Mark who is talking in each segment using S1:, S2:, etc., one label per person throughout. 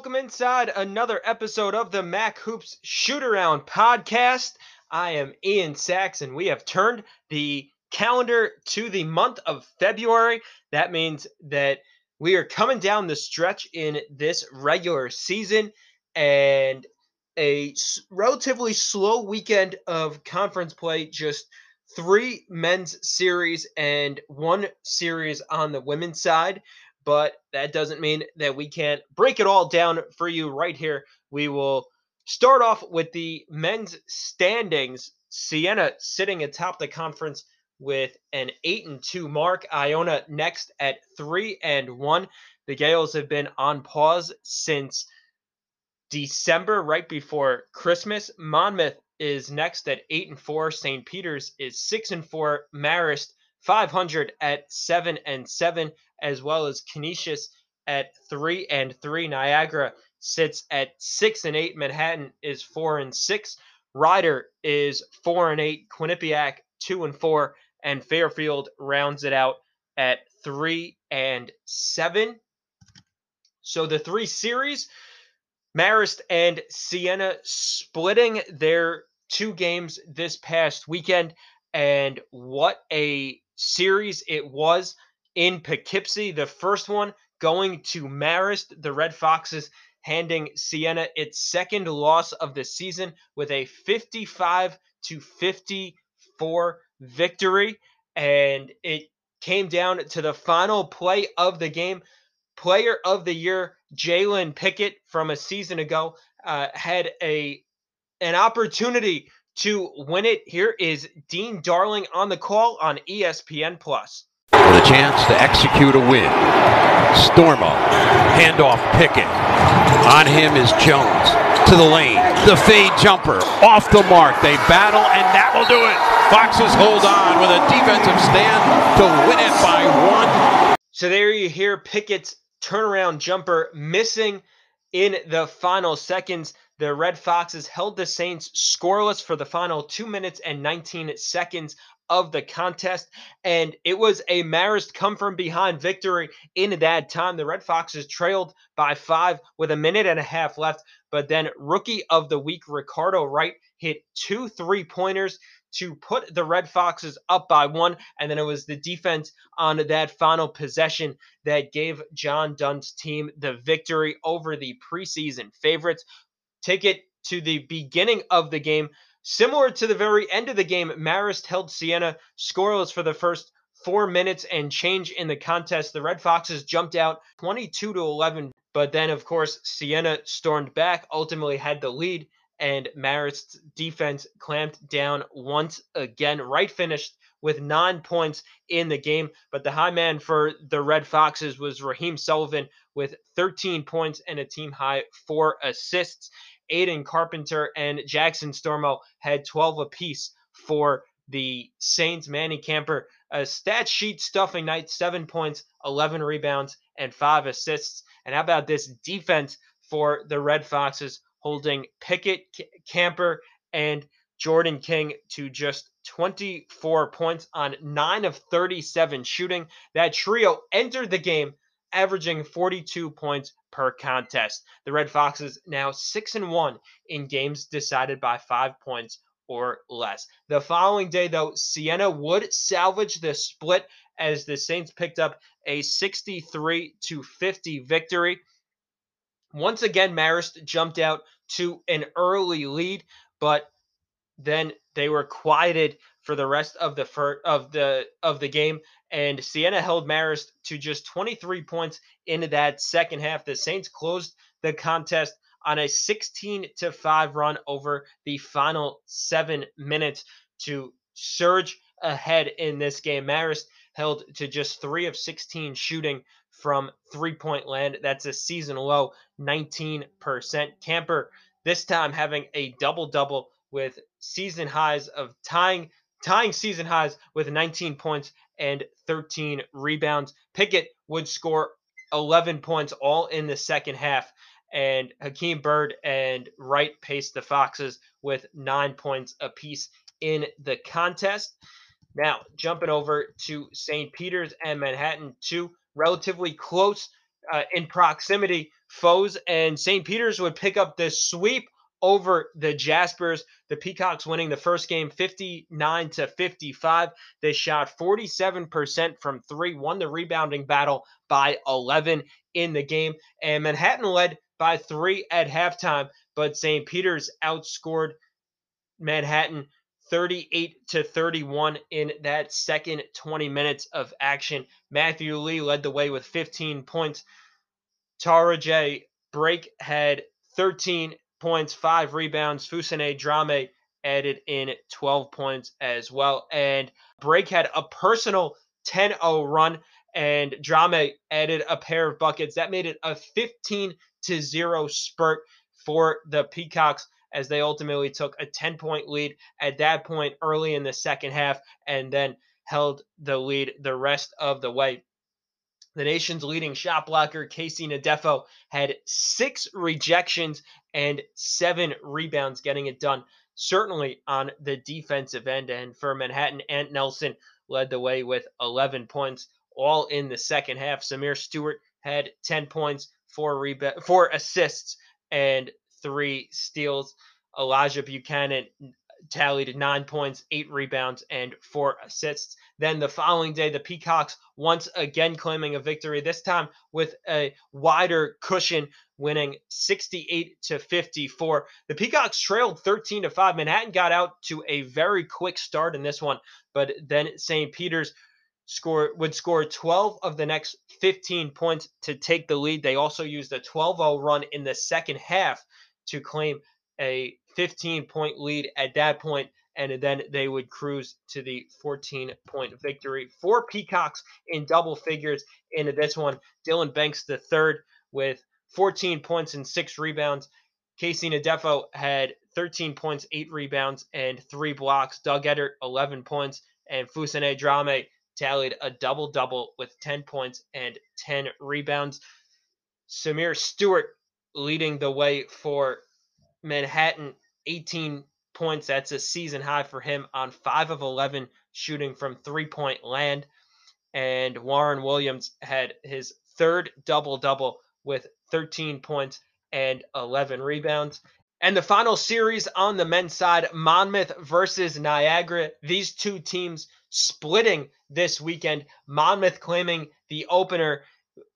S1: welcome inside another episode of the MAAC Hoops Shoot Around podcast. I am Ian Sachs, and we have turned the calendar to the month of February. That means that we are coming down the stretch in this regular season, and a relatively slow weekend of conference play, just three men's series and one series on the women's side but that doesn't mean that we can't break it all down for you right here. We will start off with the men's standings. Siena sitting atop the conference with an 8 and 2 mark. Iona next at 3 and 1. The Gaels have been on pause since December right before Christmas. Monmouth is next at 8 and 4. St. Peter's is 6 and 4. Marist 500 at 7 and 7 as well as Canisius at 3 and 3 Niagara sits at 6 and 8 Manhattan is 4 and 6 Rider is 4 and 8 Quinnipiac 2 and 4 and Fairfield rounds it out at 3 and 7 so the three series Marist and Siena splitting their two games this past weekend. And what a series it was in Poughkeepsie. The first one going to Marist, the Red Foxes handing Siena its second loss of the season with a 55 to 54 victory. And it came down to the final play of the game. Player of the year, Jalen Pickett from a season ago, uh, had a an opportunity to win it. Here is Dean Darling on the call on ESPN Plus.
S2: With a chance to execute a win. Stormo, handoff Pickett. On him is Jones. To the lane. The fade jumper. Off the mark. They battle, and that will do it. Foxes hold on with a defensive stand to win it by one.
S1: So there you hear Pickett's turnaround jumper missing in the final seconds. The Red Foxes held the Saints scoreless for the final two minutes and 19 seconds of the contest. And it was a Marist come from behind victory in that time. The Red Foxes trailed by five with a minute and a half left. But then rookie of the week, Ricardo Wright, hit two three pointers to put the Red Foxes up by one. And then it was the defense on that final possession that gave John Dunne's team the victory over the preseason favorites take it to the beginning of the game. Similar to the very end of the game, Marist held Siena scoreless for the first four minutes and change in the contest. The Red Foxes jumped out 22 to 11, but then, of course, Siena stormed back, ultimately had the lead, and Marist's defense clamped down once again. Wright finished with nine points in the game. But the high man for the Red Foxes was Raheem Sullivan with 13 points and a team high four assists. Aiden Carpenter and Jackson Stormo had 12 apiece for the Saints. Manny Camper, a stat sheet stuffing night, seven points, 11 rebounds, and five assists. And how about this defense for the Red Foxes, holding Pickett, Camper, and Jordan King to just 24 points on 9 of 37 shooting. That trio entered the game averaging 42 points per contest. The Red Foxes now 6 and 1 in games decided by 5 points or less. The following day though, Siena would salvage the split as the Saints picked up a 63 to 50 victory. Once again, Marist jumped out to an early lead, but then they were quieted for the rest of the fir- of the of the game and Siena held Marist to just 23 points into that second half. The Saints closed the contest on a 16 to 5 run over the final 7 minutes to surge ahead in this game. Marist held to just 3 of 16 shooting from three-point land. That's a season low, 19%. Camper this time having a double-double with season highs of tying tying season highs with 19 points and 13 rebounds. Pickett would score 11 points all in the second half, and Hakim Byrd and Wright paced the Foxes with nine points apiece in the contest. Now, jumping over to St. Peter's and Manhattan, two relatively close uh, in proximity foes, and St. Peter's would pick up this sweep over the Jaspers. The Peacocks winning the first game 59 to 55. They shot 47% from three, won the rebounding battle by 11 in the game, and Manhattan led by three at halftime, but St. Peter's outscored Manhattan 38 to 31 in that second 20 minutes of action. Matthew Lee led the way with 15 points. Tara J. Break had 13 points, five rebounds. Fousseyni Drame added in 12 points as well. And Break had a personal 10 0 run, and Drame added a pair of buckets. That made it a 15 to 0 spurt for the Peacocks as they ultimately took a 10 point lead at that point early in the second half and then held the lead the rest of the way. The nation's leading shot blocker, KC Ndefo, had six rejections and seven rebounds, getting it done certainly on the defensive end. And for Manhattan, Ant Nelson led the way with 11 points, all in the second half. Samir Stewart had 10 points, four reba- four assists, and three steals. Elijah Buchanan tallied nine points, eight rebounds, and four assists. Then the following day, the Peacocks once again claiming a victory, this time with a wider cushion, winning 68 to 54. The Peacocks trailed 13 to 5. Manhattan got out to a very quick start in this one, but then St. Peter's score would score 12 of the next 15 points to take the lead. They also used a 12-0 run in the second half to claim a 15 point lead at that point, and then they would cruise to the 14 point victory. Four Peacocks in double figures in this one. Daryl Banks, the third, with 14 points and six rebounds. KC Ndefo had 13 points, eight rebounds, and three blocks. Doug Edert, 11 points, and Fousseyni Drame tallied a double double with 10 points and 10 rebounds. Samir Stewart leading the way for Manhattan 18 points. That's a season high for him on 5 of 11 shooting from three point land. And Warren Williams had his third double double with 13 points and 11 rebounds. And the final series on the men's side Monmouth versus Niagara. These two teams splitting this weekend. Monmouth claiming the opener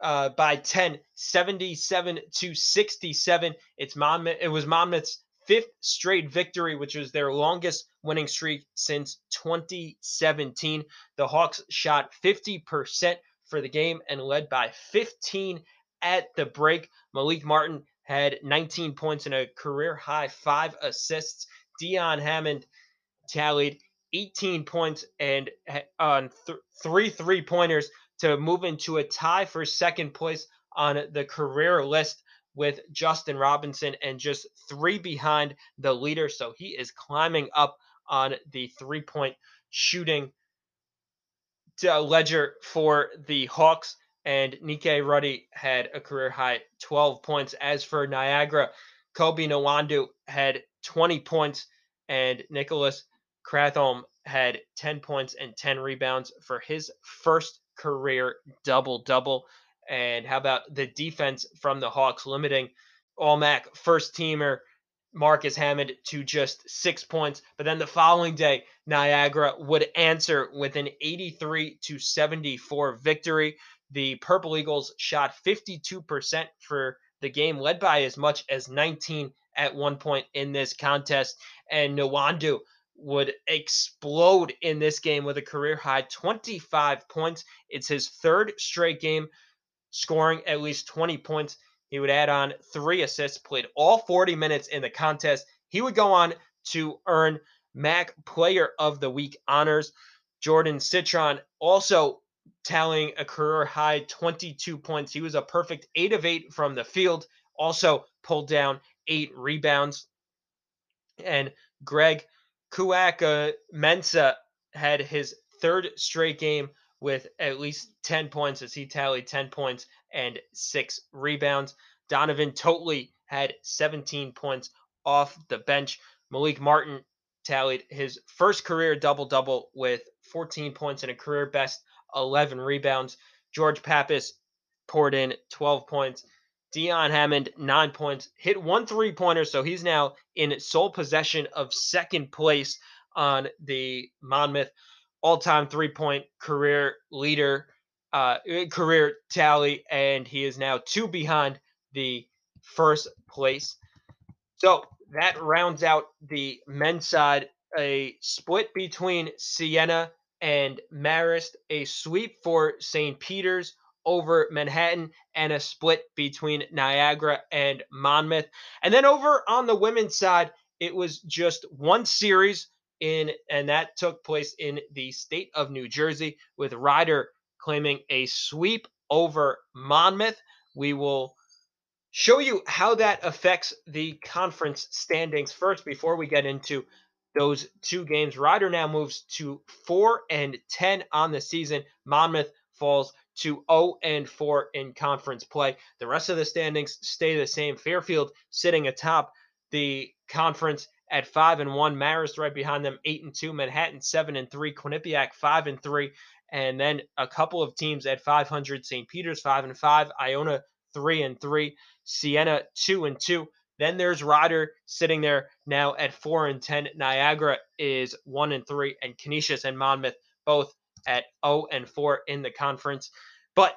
S1: uh, by 10, 77 to 67. It's Monmouth. It was Monmouth's fifth straight victory, which was their longest winning streak since 2017. The Hawks shot 50% for the game and led by 15 at the break. Melik Martin had 19 points and a career high five assists. Deion Hammond tallied 18 points and on th- three three pointers to move into a tie for second place on the career list with Justin Robinson and just three behind the leader. So he is climbing up on the three point shooting uh, ledger for the Hawks. And Nikkei Rutty had a career high 12 points. As for Niagara, Kobi Nwandu had 20 points, and Nicholas Kratholm had 10 points and 10 rebounds for his first career double double. And how about the defense from the Hawks limiting All MAAC first teamer Marcus Hammond to just six points. But then the following day, Niagara would answer with an 83 to 74 victory. The Purple Eagles shot 52% for the game, led by as much as 19 at one point in this contest. And Nwandu would explode in this game with a career high 25 points. It's his third straight game scoring at least 20 points. He would add on three assists, played all 40 minutes in the contest. He would go on to earn MAAC Player of the Week honors. Jordan Cintron also tallying a career high 22 points. He was a perfect 8 of 8 from the field, also pulled down 8 rebounds. And Greg Kuaka Mensa had his third straight game with at least 10 points as he tallied 10 points and six rebounds. Donovan Totley had 17 points off the bench. Melik Martin tallied his first career double double with 14 points and a career best 11 rebounds. George Papas poured in 12 points, Deion Hammond, nine points, hit one three pointer, so he's now in sole possession of second place on the Monmouth all time three point career leader, uh, career tally, and he is now two behind the first place. So that rounds out the men's side. A split between Siena and Marist, a sweep for St. Peter's over Manhattan, and a split between Niagara and Monmouth. And then over on the women's side, it was just one series in, and that took place in the state of New Jersey, with Rider claiming a sweep over Monmouth. We will show you how that affects the conference standings first before we get into those two games. Rider now moves to 4 and 10 on the season. Monmouth falls to 0 and 4 in conference play. The rest of the standings stay the same. Fairfield sitting atop the conference at 5 and 1. Marist right behind them 8 and 2. Manhattan 7 and 3. Quinnipiac 5 and 3. And then a couple of teams at 500. St. Peter's 5 and 5. Iona 3 and 3. Siena 2 and 2. Then there's Rider sitting there now at 4 and 10. Niagara is 1 and 3 and Canisius and Monmouth both at 0 and 4 in the conference. But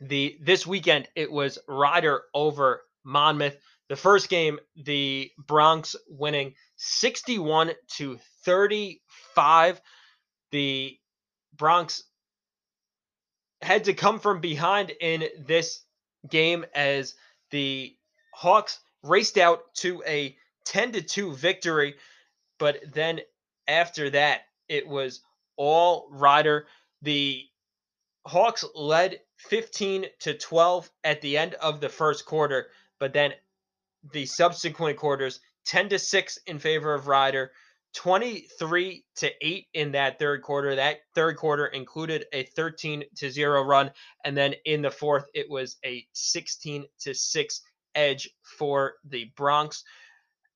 S1: the this weekend it was Rider over Monmouth. The first game, the Broncs winning 61 to 35. The Broncs had to come from behind in this game as the Hawks raced out to a 10 to 2 victory, but then after that it was all Rider. The Hawks led 15 to 12 at the end of the first quarter, but then the subsequent quarters 10 to 6 in favor of Rider, 23 to 8 in that third quarter. That third quarter included a 13 to 0 run and then in the fourth it was a 16 to 6 edge for the Broncs.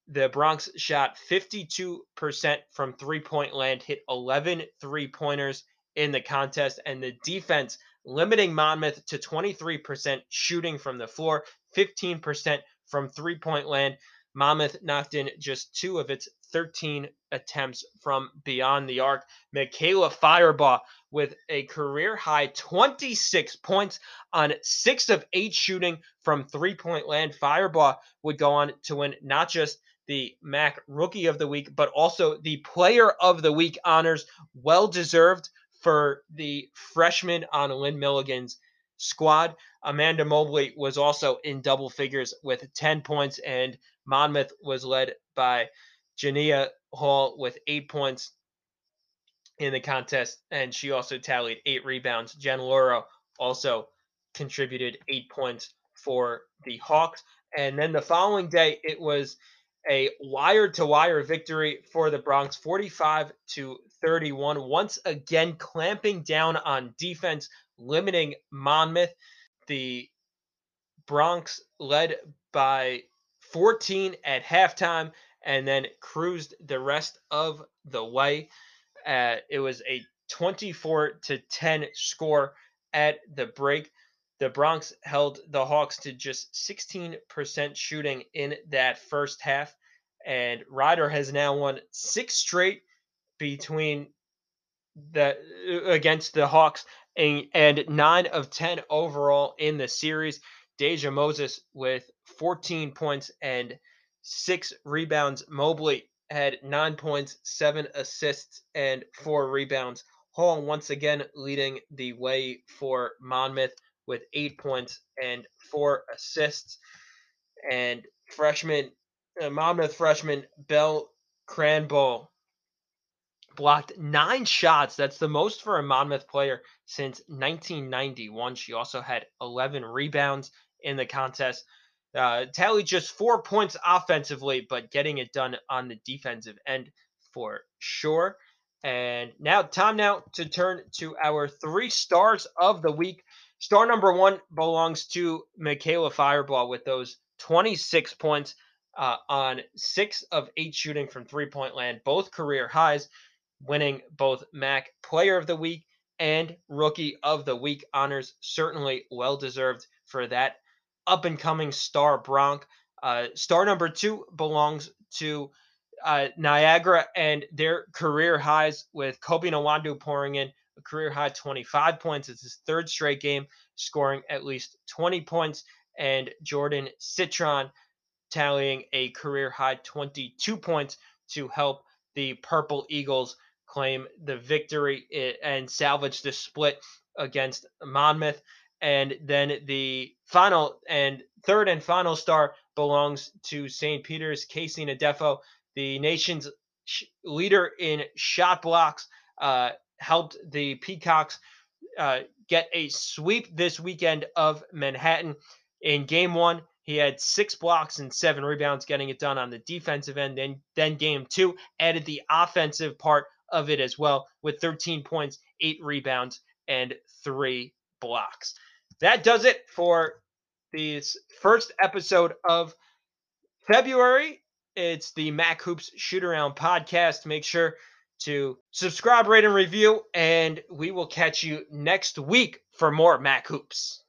S1: The Broncs shot 52% from three-point land, hit 11 three-pointers in the contest and the defense limiting Monmouth to 23% shooting from the floor, 15% from three-point land. Monmouth knocked in just two of its 13 attempts from beyond the arc. Michaela Firebaugh with a career high 26 points on six of eight shooting from three point land. Firebaugh would go on to win not just the MAAC Rookie of the Week, but also the Player of the Week honors. Well deserved for the freshman on Lynn Milligan's squad. Amanda Mobley was also in double figures with 10 points, and Monmouth was led by Jania Hall with eight points in the contest, and she also tallied eight rebounds. Jen Loro also contributed eight points for the Hawks. And then the following day, it was a wire to wire victory for the Broncs 45 to 31. Once again, clamping down on defense, limiting Monmouth. The Broncs led by 14 at halftime and then cruised the rest of the way. Uh, it was a 24 to 10 score at the break. The Broncs held the Hawks to just 16% shooting in that first half, and Rider has now won six straight between the against the Hawks and, and nine of 10 overall in the series. Deja Moses with 14 points and six rebounds. Mobley had nine points, seven assists, and four rebounds. Hall once again leading the way for Monmouth with eight points and four assists. And freshman, uh, Monmouth freshman Belle Kranbuhl blocked nine shots. That's the most for a Monmouth player since 1991. She also had 11 rebounds in the contest. Uh, Tally just four points offensively, but getting it done on the defensive end for sure. And now, time now to turn to our three stars of the week. Star number one belongs to Michaela Firebaugh with those 26 points uh, on six of eight shooting from three point land, both career highs, winning both MAAC Player of the Week and Rookie of the Week honors. Certainly well deserved for that up and coming star Bronc. Uh, star number two belongs to uh, Niagara and their career highs with Kobi Nwandu pouring in a career high 25 points. It's his third straight game scoring at least 20 points, and Jordan Cintron tallying a career high 22 points to help the Purple Eagles claim the victory and salvage the split against Monmouth. And then the final and third and final star belongs to St. Peter's, KC Ndefo, the nation's leader in shot blocks, uh, helped the Peacocks uh, get a sweep this weekend of Manhattan. In game one, he had six blocks and seven rebounds, getting it done on the defensive end. Then, then game two added the offensive part of it as well with 13 points, eight rebounds, and three blocks. That does it for this first episode of February. It's the MAAC Hoops Shoot Around podcast. Make sure to subscribe, rate, and review, and we will catch you next week for more MAAC Hoops.